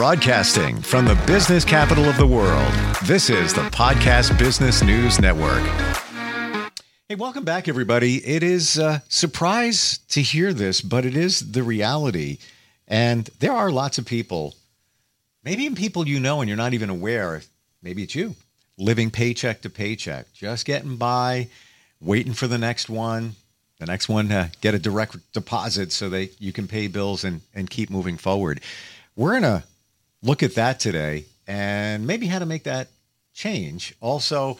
Broadcasting from the business capital of the world, this is the Podcast Business News Network. Hey, welcome back, everybody. It is a surprise to hear this, but it is the reality. And there are lots of people, maybe even people you know and you're not even aware, maybe it's you, living paycheck to paycheck, just getting by, waiting for the next one, the next one to get a direct deposit so that you can pay bills and, and keep moving forward. We're going to look at that today and maybe how to make that change. Also,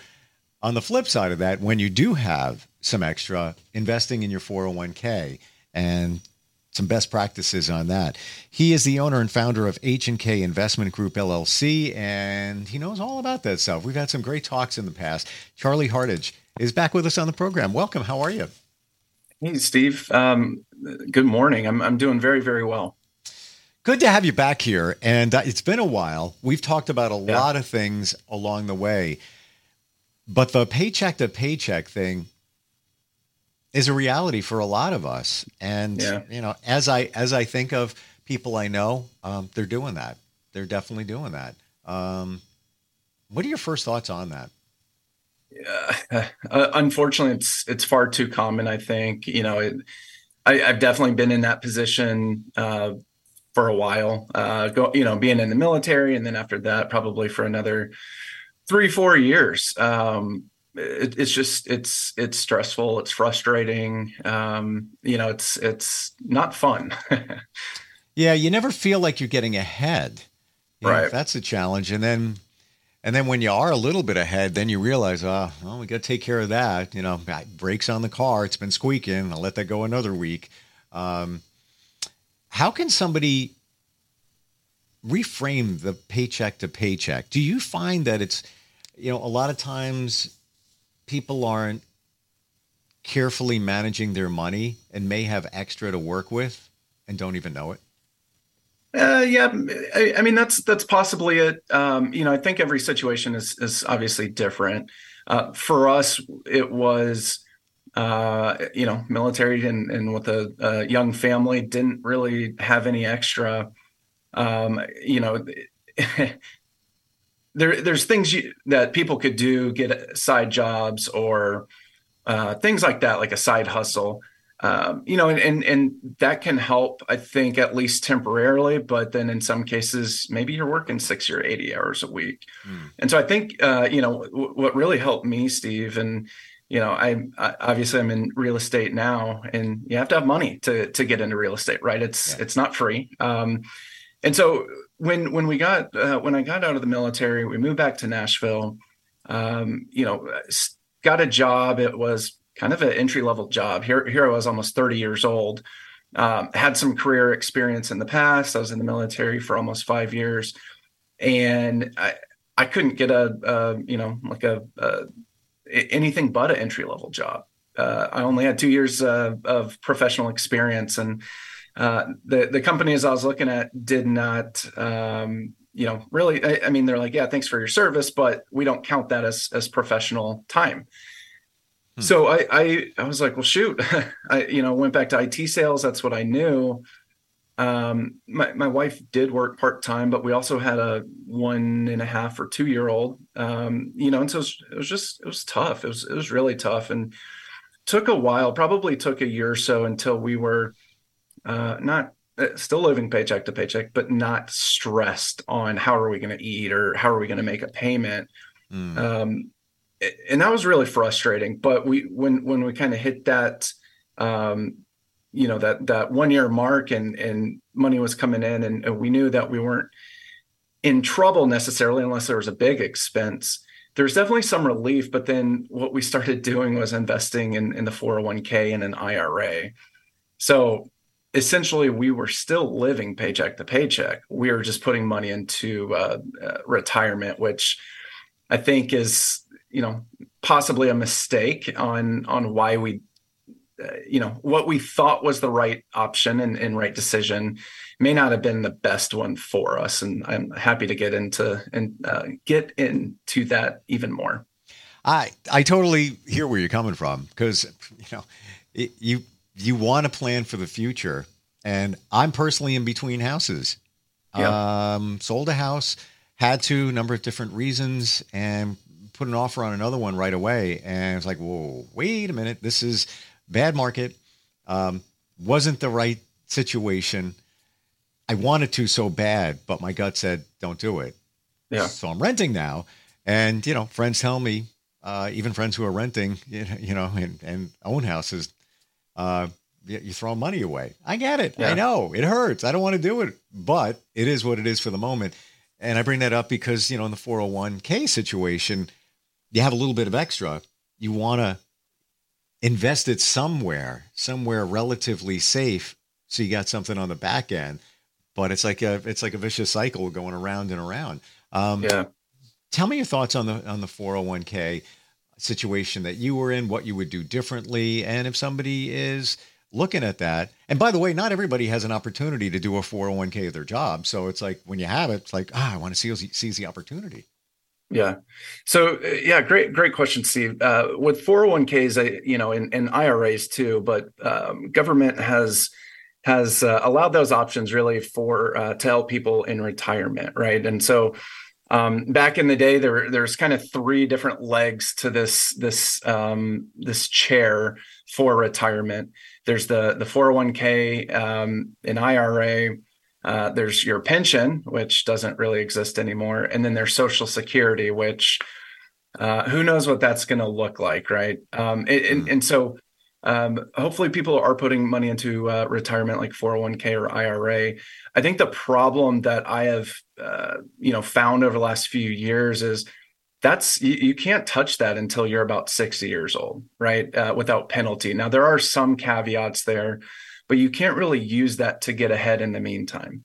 on the flip side of that, when you do have some extra, investing in your 401k and some best practices on that. He is the owner and founder of H&K Investment Group LLC and he knows all about that stuff. We've had some great talks in the past. Charlie Hardage is back with us on the program. Welcome. How are you? Hey, Steve. Um, good morning. I'm, I'm doing very, very well. Good to have you back here. And uh, it's been a while. We've talked about a yeah. lot of things along the way, but the paycheck to paycheck thing is a reality for a lot of us. And yeah. you know, as I as I think of people I know, um, they're doing that. They're definitely doing that. Um, what are your first thoughts on that? Yeah, uh, unfortunately, it's it's far too common. I think you know, it, I, have definitely been in that position uh, for a while. Uh, go, you know, being in the military, and then after that, probably for another three, four years. Um, it, it's just it's it's stressful. It's frustrating. Um, you know, it's it's not fun. yeah, you never feel like you're getting ahead. You right. Know, that's a challenge, and then. And then when you are a little bit ahead, then you realize, oh, well, we got to take care of that. You know, brakes on the car. It's been squeaking. I'll let that go another week. Um, how can somebody reframe the paycheck to paycheck? Do you find that it's, you know, a lot of times people aren't carefully managing their money and may have extra to work with and don't even know it? Uh, yeah, I, I, mean that's that's possibly it. Um, you know, I think every situation is is obviously different. Uh, for us, it was uh, you know, military and, and with a, a, young family, didn't really have any extra. Um, you know, there there's things you, that people could do, get side jobs or uh, things like that, like a side hustle. Um, you know, and, and and that can help, I think, at least temporarily. But then in some cases, maybe you're working sixty or eighty hours a week. Mm. And so I think, uh, you know, w- what really helped me, Steve, and you know, I, I, obviously I'm in real estate now, and you have to have money to to get into real estate, right? It's yeah. it's not free. Um, and so when when we got uh, when I got out of the military, we moved back to Nashville. Um, you know, got a job. It was kind of an entry level job. Here here I was, almost 30 years old. Um, had some career experience in the past. I was in the military for almost five years, and I I couldn't get a, a you know like a, a anything but an entry level job. Uh, I only had two years uh, of professional experience, and uh, the the companies I was looking at did not, um, you know, really. I, I, mean, they're like, yeah, thanks for your service, but we don't count that as as professional time. Hmm. So I, I I was like, well, shoot, I you know went back to IT sales. That's what I knew. Um, my, my wife did work part time, but we also had a one and a half or two year old. Um, you know, and so it was, it was, just it was tough. It was it was really tough, and took a while. Probably took a year or so until we were uh, not uh, still living paycheck to paycheck, but not stressed on how are we going to eat or how are we going to make a payment. Mm. Um, and that was really frustrating. But we when when we kind of hit that um, you know that that one year mark and and money was coming in and, and, we knew that we weren't in trouble necessarily unless there was a big expense. There's definitely some relief but then what we started doing was investing in, in the 401k and an ira so essentially we were still living paycheck to paycheck. We were just putting money into uh, uh, retirement which i think is you know possibly a mistake on on why we you know what we thought was the right option and, and, right decision may not have been the best one for us and i'm happy to get into and uh, get into that even more i i totally hear where you're coming from because you know it, you you want to plan for the future and i'm personally in between houses Yeah. Um, sold a house, had to, a number of different reasons, and put an offer on another one right away. And it's like, whoa, wait a minute. This is bad market. Um, wasn't the right situation. I wanted to so bad, but my gut said, don't do it. Yeah. So I'm renting now. And, you know, friends tell me, uh, even friends who are renting, you know, and, and own houses, uh, you throw money away. I get it. Yeah. I know it hurts. I don't want to do it, but it is what it is for the moment. And I bring that up because, you know, in the 401k situation, you have a little bit of extra. You want to invest it somewhere, somewhere relatively safe. So you got something on the back end, but it's like a, it's like a vicious cycle going around and around. Um, yeah. Tell me your thoughts on the, on the 401k situation that you were in, what you would do differently. And if somebody is, looking at that. And by the way, not everybody has an opportunity to do a 401k of their job. So it's like when you have it, it's like, ah, I want to seize, seize the opportunity. Yeah. So uh, yeah, great, great question, Steve. Uh, with 401ks, you know, and, and IRAs too, but um, government has has uh, allowed those options really for uh, to help people in retirement, right? And so um, back in the day, there there's kind of three different legs to this this um, this chair for retirement. There's the the 401k, um, an IRA. Uh, there's your pension, which doesn't really exist anymore, and then there's Social Security, which uh, who knows what that's going to look like, right? Um, and, and, and, so um, hopefully people are putting money into uh, retirement like 401k or IRA. I think the problem that I have, uh, you know, found over the last few years is that's you, you, can't touch that until you're about 60 years old right uh, without penalty now there are some caveats there but you can't really use that to get ahead in the meantime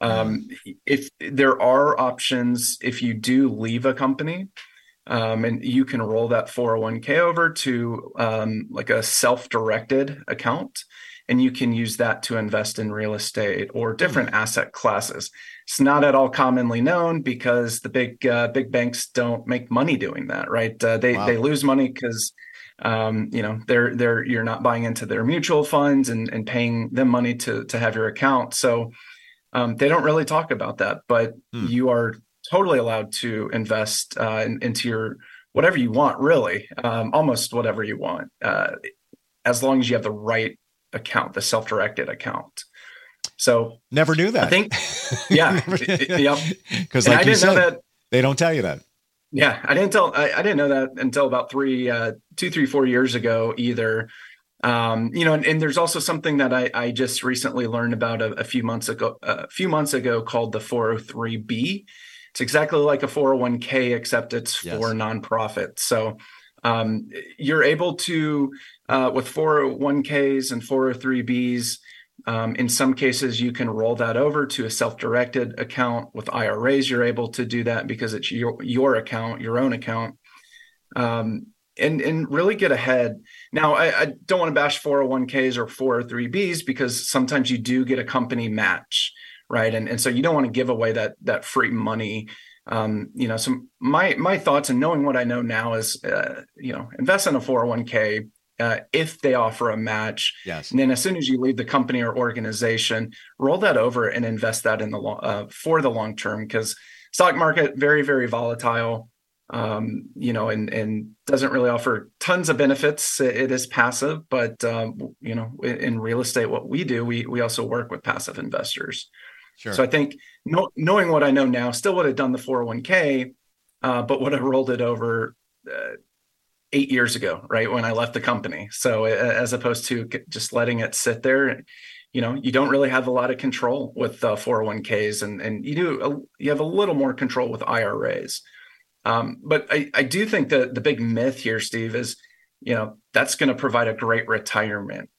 um, if there are options if you do leave a company um, and you can roll that 401k over to um, like a self-directed account and you can use that to invest in real estate or different mm-hmm. asset classes. It's not at all commonly known because the big uh, big banks don't make money doing that, right? Uh, they wow. they lose money because um, you know they're they're you're not buying into their mutual funds and and paying them money to to have your account. So um, they don't really talk about that, but hmm. you are totally allowed to invest uh, in, into your whatever you want, really, um, almost whatever you want, uh, as long as you have the right account, the self-directed account. So never knew that. I think, yeah, yep. Because like I didn't said, know that they don't tell you that. Yeah, I didn't tell. I, I didn't know that until about three, uh, two, three, four years ago either. Um, you know, and, and, there's also something that I, I just recently learned about a, a few months ago. A few months ago, called the 403b. It's exactly like a 401k, except it's yes. for nonprofits. So um, you're able to uh, with 401ks and 403bs. Um, in some cases, you can roll that over to a self-directed account. With IRAs, you're able to do that because it's your your account, your own account, um, and and really get ahead. Now, I, I don't want to bash 401ks or 403bs because sometimes you do get a company match, right? And and so you don't want to give away that that free money um, you know, so my my thoughts and knowing what I know now is, uh, you know, invest in a 401k uh, if they offer a match. Yes. And then as soon as you leave the company or organization, roll that over and invest that in the long, uh, for the long term because stock market very very volatile. Um, you know, and and doesn't really offer tons of benefits. It is passive, but um, you know, in, in real estate, what we do, we we also work with passive investors. Sure. So I think no, knowing what I know now, still would have done the 401k, uh, but would have rolled it over uh, eight years ago, right when I left the company. So as opposed to just letting it sit there, you know, you don't really have a lot of control with uh, 401ks, and and you do you have a little more control with IRAs. Um, but I, I do think that the big myth here, Steve, is you know that's going to provide a great retirement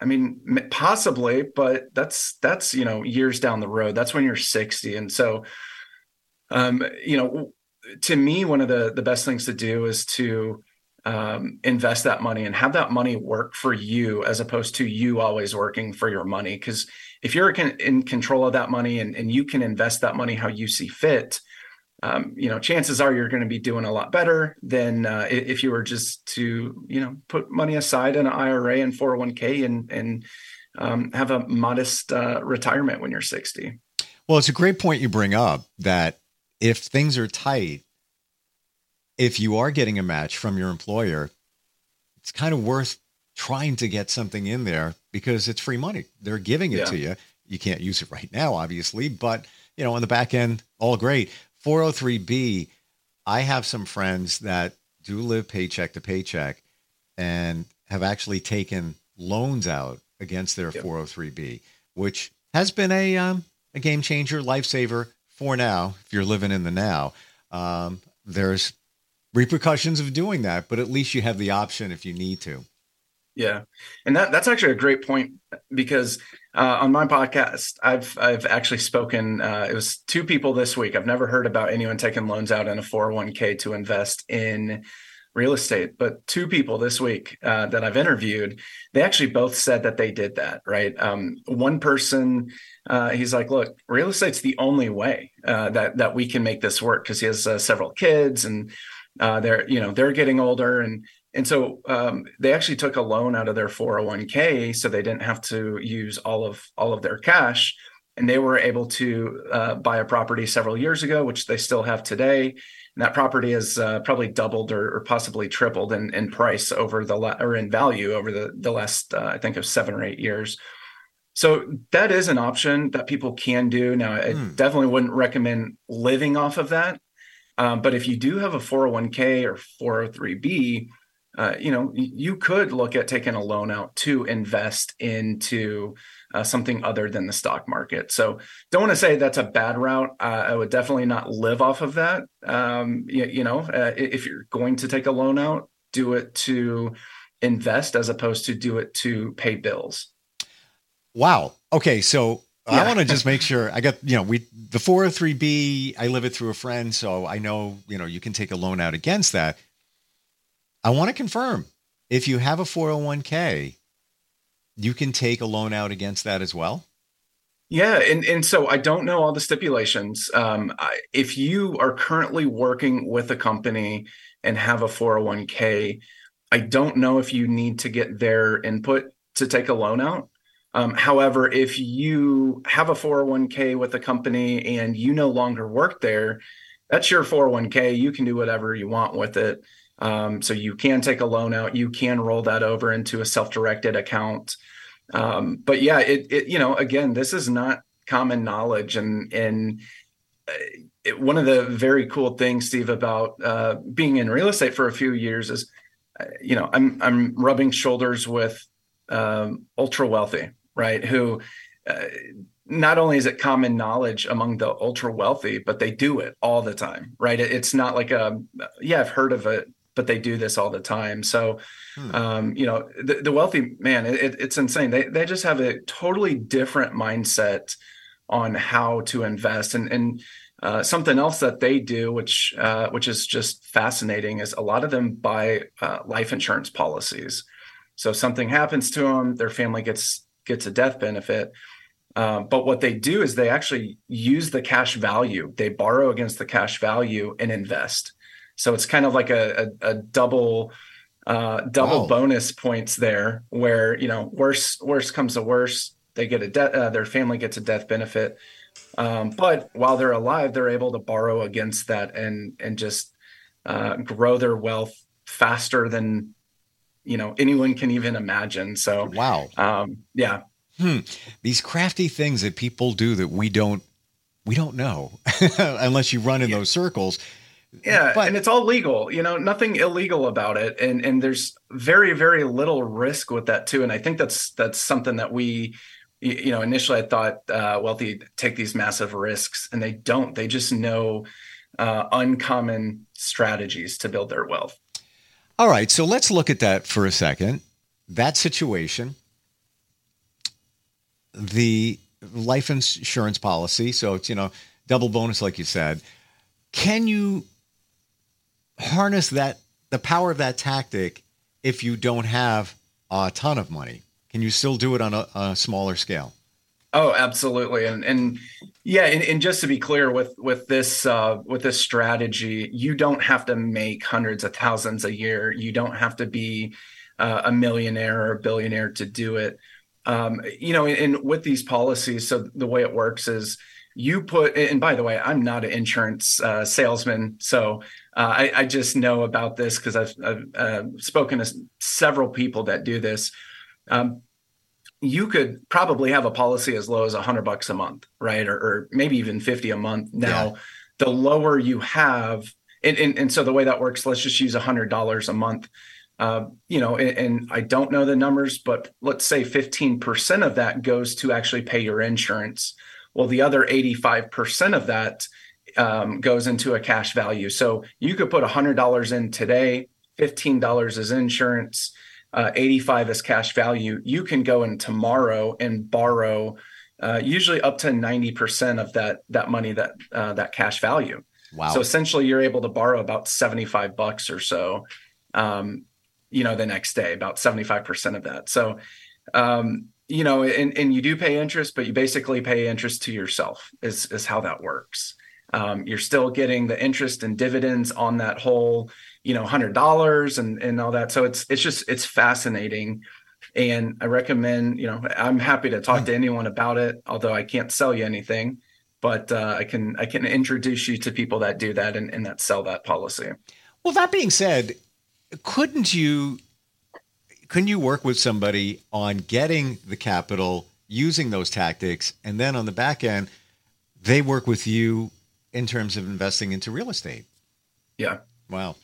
I mean, possibly, but that's that's you know years down the road. That's when you're 60, and so, um, you know, to me, one of the the best things to do is to um, invest that money and have that money work for you, as opposed to you always working for your money. Because if you're in control of that money and, and you can invest that money how you see fit, um, you know, chances are you're going to be doing a lot better than uh, if you were just to, you know, put money aside in an IRA and 401k and and um, have a modest uh, retirement when you're 60. Well, it's a great point you bring up that if things are tight, if you are getting a match from your employer, it's kind of worth trying to get something in there because it's free money. They're giving it yeah. to you. You can't use it right now, obviously, but you know, on the back end, all great. 403b, I have some friends that do live paycheck to paycheck and have actually taken loans out against their yep. 403b, which has been a um, a game changer, lifesaver for now. If you're living in the now, um, there's repercussions of doing that, but at least you have the option if you need to. Yeah, and that that's actually a great point because uh, on my podcast, I've I've actually spoken. Uh, it was two people this week. I've never heard about anyone taking loans out in a 401k to invest in real estate, but two people this week uh, that I've interviewed, they actually both said that they did that. Right. Um, one person, uh, he's like, "Look, real estate's the only way uh, that that we can make this work because he has uh, several kids and." They're you know they're getting older and and so um, they actually took a loan out of their 401k, so they didn't have to use all of all of their cash, and they were able to uh, buy a property several years ago, which they still have today. And that property has uh, probably doubled or, or, possibly tripled in, in price over the la- or in value over the the last uh, I think of seven or eight years. So that is an option that people can do. Now, I mm. definitely wouldn't recommend living off of that. Um, but if you do have a 401k or 403b, uh, you know, you could look at taking a loan out to invest into uh, something other than the stock market. So, don't want to say that's a bad route. Uh, I would definitely not live off of that. Um, you, you, know, uh, if you're going to take a loan out, do it to invest as opposed to do it to pay bills. Wow. Okay, so yeah. I want to just make sure I got, you know, we the 403b, I live it through a friend, so I know, you know, you can take a loan out against that. I want to confirm if you have a 401k, you can take a loan out against that as well. Yeah, and and so I don't know all the stipulations. Um, I, if you are currently working with a company and have a 401k, I don't know if you need to get their input to take a loan out. Um, however, if you have a 401k with a company and you no longer work there, that's your 401k. You can do whatever you want with it. Um, so you can take a loan out, you can roll that over into a self-directed account. Um, but yeah, it, it, you know, again, this is not common knowledge, and and uh, it, one of the very cool things, Steve, about uh, being in real estate for a few years is, uh, you know, I'm I'm rubbing shoulders with um, ultra wealthy, right? Who uh, not only is it common knowledge among the ultra wealthy, but they do it all the time, right? It's not like a yeah, I've heard of it, but they do this all the time. So, hmm. um, you know, the, the wealthy man, it, it's insane. They they just have a totally different mindset on how to invest, and and uh, something else that they do, which uh, which is just fascinating, is a lot of them buy uh, life insurance policies. So if something happens to them, their family gets gets a death benefit. Um, but what they do is they actually use the cash value. They borrow against the cash value and invest. So it's kind of like a, a, a double uh, double wow. bonus points there, where you know worse worse comes to worse, they get a death, uh, their family gets a death benefit. Um, but while they're alive, they're able to borrow against that and and just uh, grow their wealth faster than you know anyone can even imagine. So wow, um, yeah. Hmm. These crafty things that people do that we don't we don't know unless you run in yeah. those circles yeah, but, and it's all legal. You know, nothing illegal about it, and and there's very very little risk with that too. And I think that's that's something that we, you know, initially I thought uh, wealthy take these massive risks, and they don't. They just know uh, uncommon strategies to build their wealth. All right, so let's look at that for a second. That situation, the life insurance policy. So it's you know double bonus, like you said. Can you harness that the power of that tactic if you don't have a ton of money? Can you still do it on a, a smaller scale? Oh, absolutely, and and yeah, and, and, just to be clear with with this uh, with this strategy, you don't have to make hundreds of thousands a year. You don't have to be uh, a millionaire or a billionaire to do it. Um, you know, and with these policies, so the way it works is you put and by the way i'm not an insurance uh, salesman so uh, I, I, just know about this because i've, I've uh, spoken to several people that do this um, you could probably have a policy as low as 100 bucks a month right or, or maybe even 50 a month now yeah. the lower you have and, and, and, so the way that works let's just use $100 a month uh, you know and, and i don't know the numbers but let's say 15% of that goes to actually pay your insurance well, the other 85% of that um, goes into a cash value. So you could put $100 in today, $15 is insurance, uh, 85 is cash value. You can go in tomorrow and borrow uh, usually up to 90% of that that money that uh, that cash value. Wow. So essentially you're able to borrow about 75 bucks or so um, you know the next day, about 75% of that. So um, you know, and, and you do pay interest, but you basically pay interest to yourself is, is how that works. Um, you're still getting the interest and dividends on that whole, you know, hundred dollars and, and all that. So it's, it's just, it's fascinating. And I recommend, you know, I'm happy to talk to anyone about it, although I can't sell you anything, but uh, I can, I can introduce you to people that do that and, and that sell that policy. Well, that being said, couldn't you couldn't you work with somebody on getting the capital using those tactics and then on the back end they work with you in terms of investing into real estate yeah wow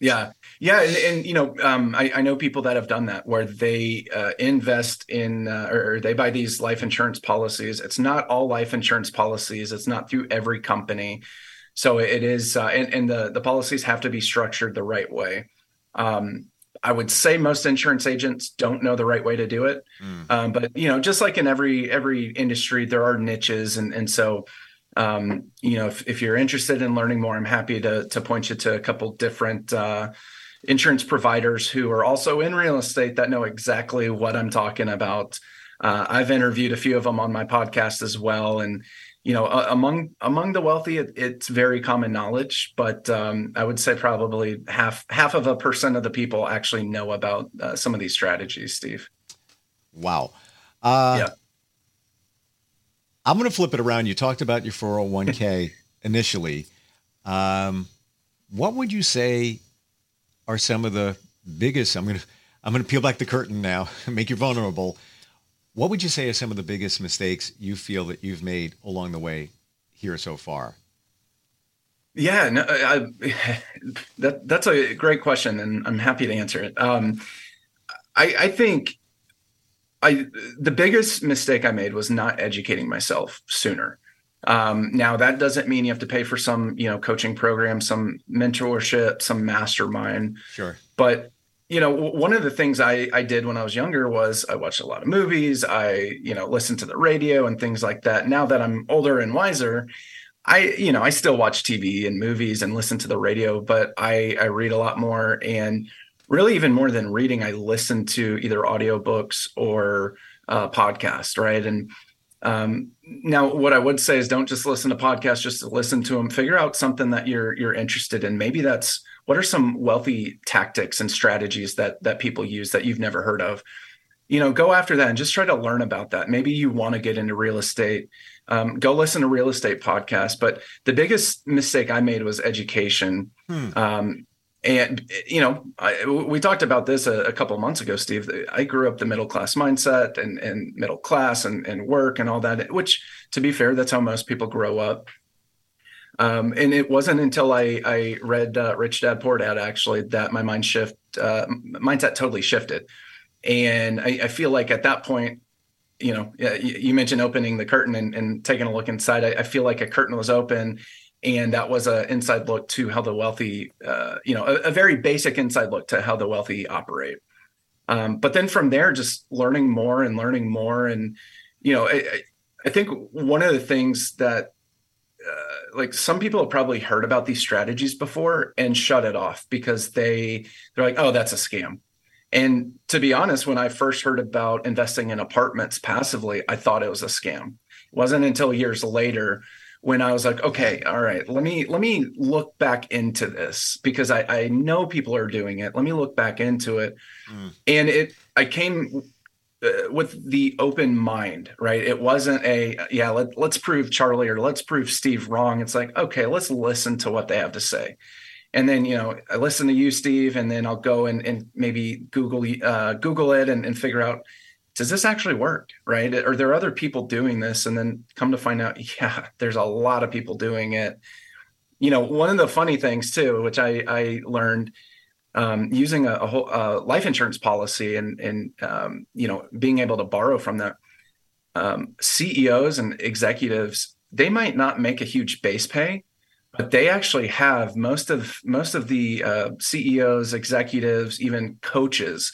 yeah. Yeah and, and you know um, I, I, know people that have done that where they uh, invest in uh, or they buy these life insurance policies. It's not all life insurance policies. It's not through every company. So it is uh, and, and the the policies have to be structured the right way. Um, I would say most insurance agents don't know the right way to do it. Mm. Um, but you know, just like in every every industry, there are niches, and and so um, you know, if, if you're interested in learning more, I'm happy to to point you to a couple different uh, insurance providers who are also in real estate that know exactly what I'm talking about. Uh, I've interviewed a few of them on my podcast as well, and you know, uh, among among the wealthy, it, it's very common knowledge, but um, I would say probably half half of a percent of the people actually know about uh, some of these strategies. Steve. Wow. Uh, yeah. I'm going to flip it around. You talked about your 401k initially. Um, what would you say are some of the biggest? I'm going to I'm going to peel back the curtain now, make you vulnerable. What would you say are some of the biggest mistakes you feel that you've made along the way here so far? Yeah, no, I, that that's a great question, and I'm happy to answer it. Um, I, I think I the biggest mistake I made was not educating myself sooner. Um, now that doesn't mean you have to pay for some, you know, coaching program, some mentorship, some mastermind. Sure. But you know, one of the things I, I did when I was younger was I watched a lot of movies. I, you know, listened to the radio and things like that. Now that I'm older and wiser, I, you know, I still watch TV and movies and listen to the radio, but I, I read a lot more. And really, even more than reading, I listen to either audiobooks or uh, podcasts, right? And um, now, what I would say is don't just listen to podcasts just to listen to them. Figure out something that you're you're interested in. Maybe that's what are some wealthy tactics and strategies that that people use that you've never heard of you know go after that and just try to learn about that maybe you want to get into real estate um, go listen to real estate podcasts but the biggest mistake i made was education hmm. um, and you know I, we talked about this a, a couple months ago steve i grew up the middle class mindset and, and middle class and, and work and all that which to be fair that's how most people grow up um, and it wasn't until I, I read uh, Rich Dad Poor Dad actually that my mind shift uh, mindset totally shifted. And I, I, feel like at that point, you know, you mentioned opening the curtain and, and taking a look inside. I, I, feel like a curtain was open, and that was an inside look to how the wealthy, uh, you know, a, a, very basic inside look to how the wealthy operate. Um, but then from there, just learning more and learning more, and you know, I, I think one of the things that uh, like some people have probably heard about these strategies before and shut it off because they they're like oh that's a scam. And to be honest when i first heard about investing in apartments passively i thought it was a scam. It wasn't until years later when i was like okay all right let me let me look back into this because i i know people are doing it let me look back into it mm. and it i came uh, with the open mind, right? It wasn't a yeah, let, let's prove Charlie or let's prove Steve wrong. It's like okay, let's listen to what they have to say, and then you know I listen to you, Steve, and then I'll go and, and maybe Google uh, Google it and, and figure out does this actually work, right? Are there other people doing this? And then come to find out, yeah, there's a lot of people doing it. You know, one of the funny things too, which I I learned um, using a, a whole uh, life insurance policy and and um, you know being able to borrow from that um, CEOs and executives they might not make a huge base pay but they actually have most of most of the uh, CEOs executives even coaches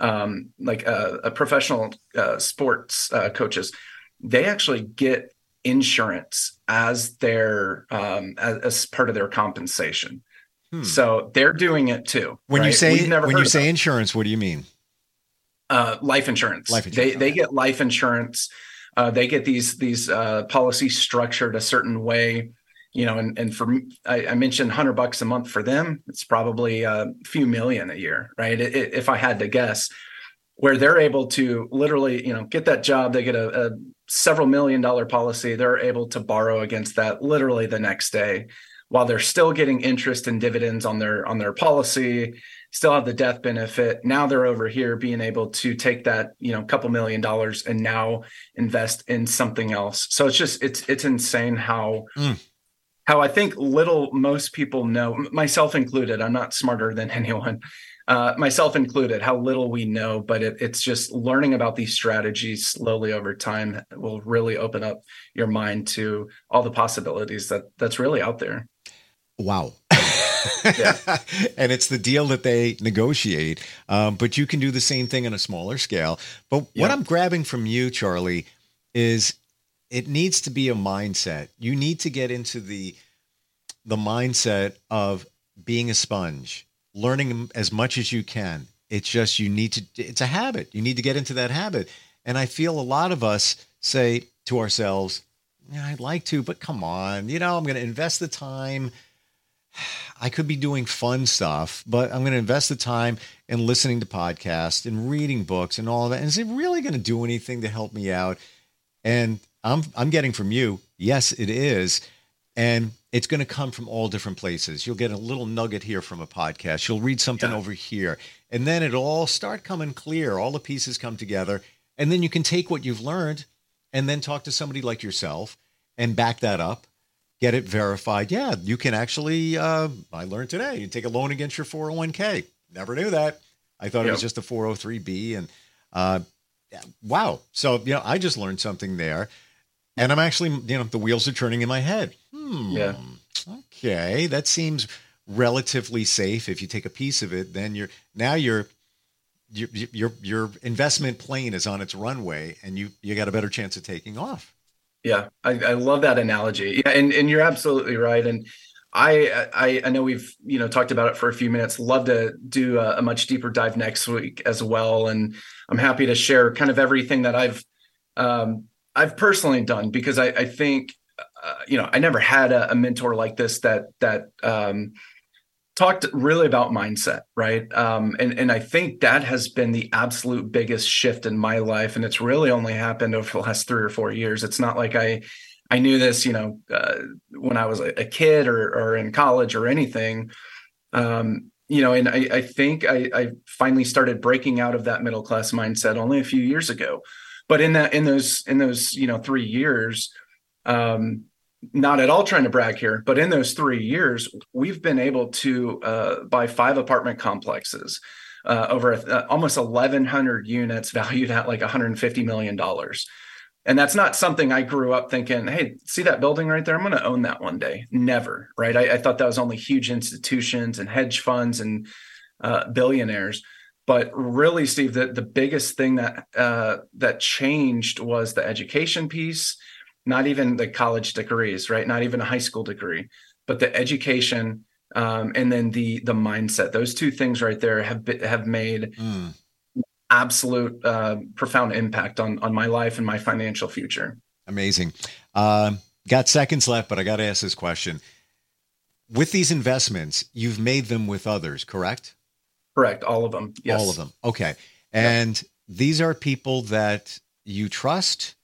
um, like uh, a professional uh, sports uh, coaches they actually get insurance as their um, as, as part of their compensation Hmm. So they're doing it too. When right? you say when you say insurance, what do you mean? Uh, life insurance. Life insurance. They they get life insurance. Uh, they get these these uh, policies structured a certain way, you know. And and for I, I mentioned hundred bucks a month for them. It's probably a few million a year, right? It, it, if I had to guess, where they're able to literally, you know, get that job, they get a, a several million dollar policy. They're able to borrow against that literally the next day while they're still getting interest and dividends on their on their policy still have the death benefit now they're over here being able to take that you know couple million dollars and now invest in something else so it's just it's it's insane how mm. How i think little most people know myself included i'm not smarter than anyone uh, myself included, how little we know, but it, it's just learning about these strategies slowly over time will really open up your mind to all the possibilities that that's really out there. Wow. and it's the deal that they negotiate. Um, but you can do the same thing on a smaller scale. But what I'm grabbing from you, Charlie, is it needs to be a mindset. You need to get into the the mindset of being a sponge, learning as much as you can. It's just you need to. It's a habit. You need to get into that habit. And I feel a lot of us say to ourselves, yeah, "I'd like to, but come on, you know, I'm going to invest the time." I could be doing fun stuff, but I'm going to invest the time in listening to podcasts and reading books and all of that. And is it really going to do anything to help me out? And I'm I'm getting from you, yes, it is. And it's going to come from all different places. You'll get a little nugget here from a podcast. You'll read something yeah. over here. And then it'll all start coming clear. All the pieces come together. And then you can take what you've learned and then talk to somebody like yourself and back that up get it verified. Yeah, you can actually. Uh, I learned today. You take a loan against your 401k. Never knew that. I thought yep. it was just a 403b. And uh, wow. So you know, I just learned something there, and I'm actually you know the wheels are turning in my head. Hmm. Yeah. Okay, that seems relatively safe. If you take a piece of it, then you're now you're your your your investment plane is on its runway, and you you got a better chance of taking off. Yeah, I, I love that analogy. Yeah, and and you're absolutely right. And I, I I know we've you know talked about it for a few minutes. Love to do a, a, much deeper dive next week as well, and I'm happy to share kind of everything that I've um, I've personally done because I, I think uh, you know I never had a, a, mentor like this that that um, talked really about mindset, right? Um, and and I think that has been the absolute biggest shift in my life, and it's really only happened over the last three or four years. It's not like I I knew this, you know, uh, when I was a, kid or or in college or anything. Um, you know, and I, I think I, I finally started breaking out of that middle class mindset only a few years ago. But in that in those in those you know three years, um, not at all trying to brag here, but in those three years, we've been able to uh, buy five apartment complexes, uh, over uh, almost 1,100 units valued at like 150 million dollars. And that's not something I grew up thinking, hey, see that building right there? I'm going to own that one day. Never, right? I, I, thought that was only huge institutions and hedge funds and uh, billionaires. But really, Steve, the, the biggest thing that uh, that changed was the education piece not even the college degrees, right? Not even a high school degree, but the education um, and then the the mindset. Those two things right there have been, have made mm. absolute uh, profound impact on on my life and my financial future. Amazing. Um, got seconds left, but I got to ask this question. With these investments, you've made them with others, correct? Correct. All of them. Yes. All of them. Okay. And these are people that you trust,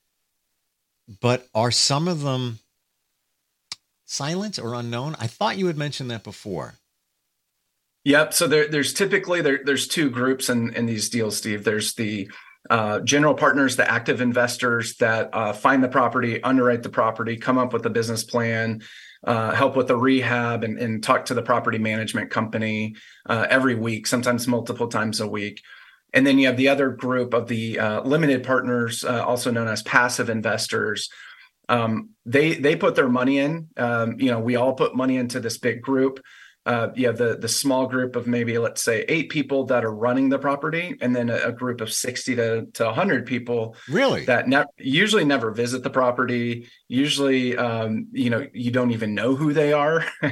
but are some of them silent or unknown? I thought you had mentioned that before. Yep. So there, there's typically there, there's two groups in, in these deals, Steve. There's the uh, general partners, the active investors that uh, find the property, underwrite the property, come up with a business plan, uh, help with the rehab, and, and, talk to the property management company uh, every week, sometimes multiple times a week. And then you have the other group of the uh, limited partners, uh, also known as passive investors. Um, they they put their money in. Um, you know, we all put money into this big group uh, you have the the small group of maybe let's say eight people that are running the property, and then a, a group of sixty to to hundred people. Really, that ne- usually never visit the property. Usually, um, you know, you don't even know who they are.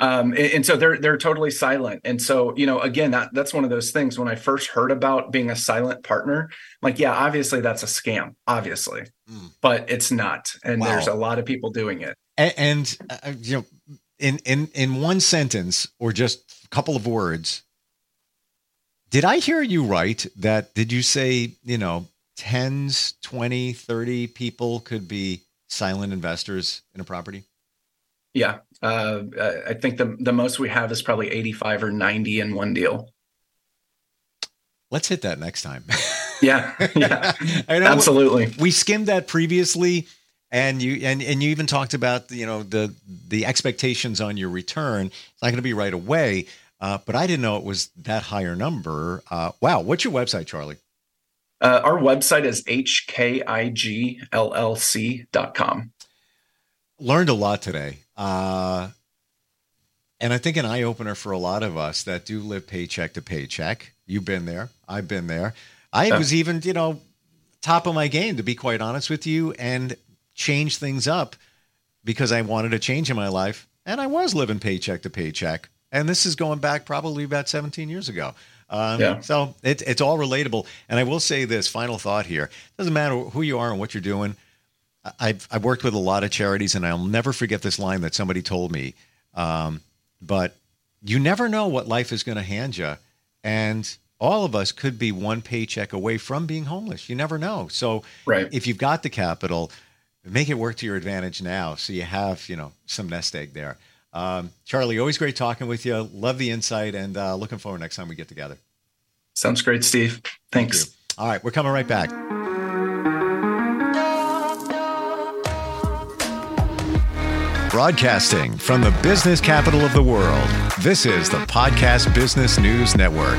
um, and, and, so they're they're totally silent. And so, you know, again, that that's one of those things. When I first heard about being a silent partner, like, yeah, obviously that's a scam, obviously, mm. but it's not. And wow. there's a lot of people doing it. And, and uh, you know, in in in one sentence or just a couple of words did i hear you right that did you say you know tens 20 30 people could be silent investors in a property? Yeah. Uh, i think the the most we have is probably 85 or 90 in one deal. Let's hit that next time. Yeah. Yeah. Absolutely. we skimmed that previously and you and, and you even talked about you know the the expectations on your return. It's not going to be right away uh, but i didn't know it was that higher number. Uh, wow what's your website charlie? Uh, our website is hkigllc.com learned a lot today. Uh, and i think an eye-opener for a lot of us that do live paycheck to paycheck. You've been there. I've been there. I was even you know top of my game to be quite honest with you. And change things up because I wanted a change in my life. And I was living paycheck to paycheck. And this is going back probably about 17 years ago. Um, yeah. So it, it's all relatable. And I will say this final thought here doesn't matter who you are and what you're doing. I've, I've worked with a lot of charities, and I'll never forget this line that somebody told me. Um, but you never know what life is going to hand you. And all of us could be one paycheck away from being homeless. You never know. So right. if you've got the capital, make it work to your advantage now so you have you know some nest egg there. Um, charlie always great talking with you. Love the insight and uh, looking forward next time we get together. Sounds great steve. Thanks. Thank all right we're coming right back. Broadcasting from the business capital of the world, this is the Podcast Business News Network.